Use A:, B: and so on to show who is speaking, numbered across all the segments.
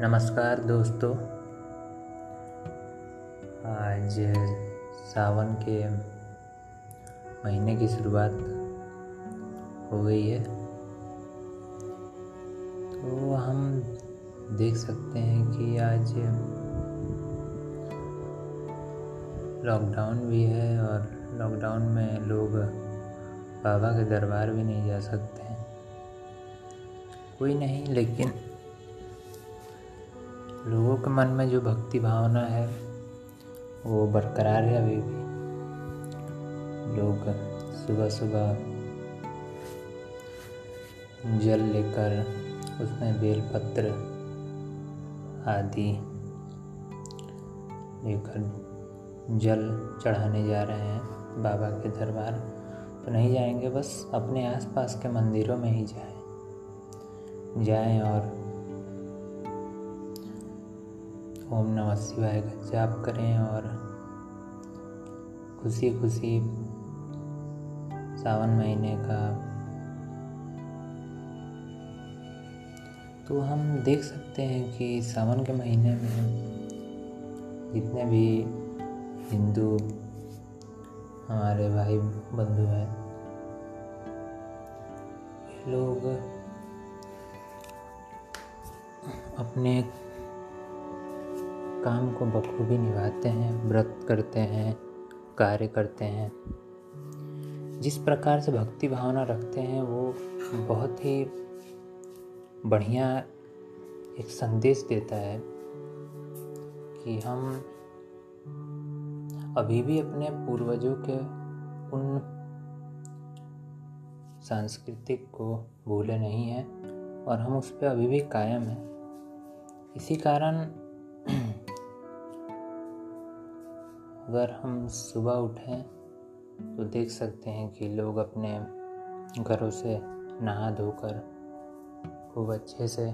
A: नमस्कार दोस्तों। आज सावन के महीने की शुरुआत हो गई है। तो हम देख सकते हैं कि आज लॉकडाउन भी है और लॉकडाउन में लोग बाबा के दरबार भी नहीं जा सकते। कोई नहीं, लेकिन लोगों के मन में जो भक्ति भावना है, वो बरकरार है अभी भी। लोग सुबह सुबह जल लेकर उसमें बेलपत्र आदि लेकर जल चढ़ाने जा रहे हैं बाबा के दरबार। तो नहीं जाएँगे, बस अपने आसपास के मंदिरों में ही जाएँ। जाएँ और ओम नमः शिवाय। का जाप करें और खुशी खुशी सावन महीने का। तो हम देख सकते हैं कि सावन के महीने में जितने भी हिंदू हमारे भाई बंधु हैं लोग अपने काम को बखूबी निभाते हैं, व्रत करते हैं, कार्य करते हैं। जिस प्रकार से भक्ति भावना रखते हैं, वो बहुत ही बढ़िया एक संदेश देता है कि हम अभी भी अपने पूर्वजों के उन सांस्कृतिक को भूले नहीं हैं और हम उस पर अभी भी कायम हैं। इसी कारण अगर हम सुबह उठें तो देख सकते हैं कि लोग अपने घरों से नहा धोकर खूब अच्छे से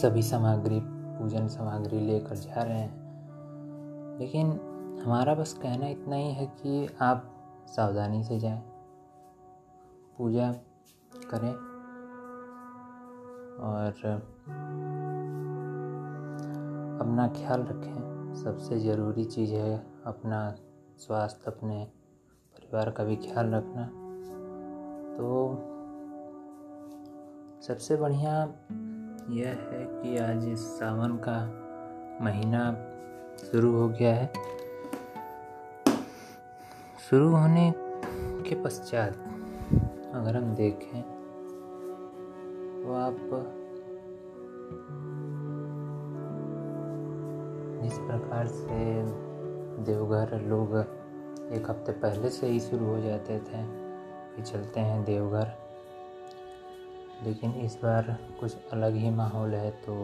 A: सभी सामग्री, पूजन सामग्री लेकर जा रहे हैं। लेकिन हमारा बस कहना इतना ही है कि आप सावधानी से जाएँ, पूजा करें और अपना ख्याल रखें। सबसे ज़रूरी चीज़ है अपना स्वास्थ्य, अपने परिवार का भी ख्याल रखना। तो सबसे बढ़िया यह है कि आज इस सावन का महीना शुरू हो गया है। शुरू होने के पश्चात अगर हम देखें तो आप जिस प्रकार से देवघर लोग एक हफ़्ते पहले से ही शुरू हो जाते थे कि चलते हैं देवघर। लेकिन इस बार कुछ अलग ही माहौल है तो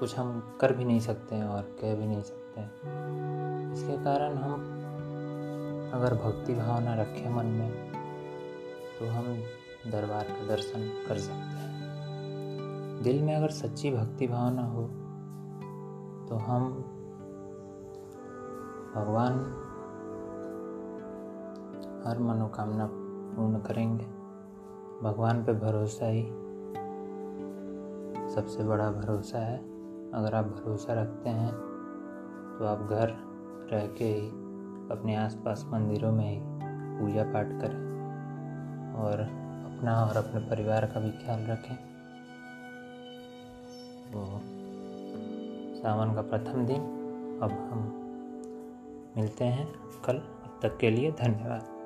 A: कुछ हम कर भी नहीं सकते हैं और कह भी नहीं सकते। इसके कारण हम अगर भक्ति भावना रखें मन में तो हम दरबार का दर्शन कर सकते हैं। दिल में अगर सच्ची भक्ति भावना हो तो हम भगवान हर मनोकामना पूर्ण करेंगे। भगवान पे भरोसा ही सबसे बड़ा भरोसा है। अगर आप भरोसा रखते हैं तो आप घर रह के ही अपने आसपास मंदिरों में ही पूजा पाठ करें और अपना और अपने परिवार का भी ख्याल रखें। तो सावन का प्रथम दिन। अब हम मिलते हैं कल। अब तक के लिए धन्यवाद।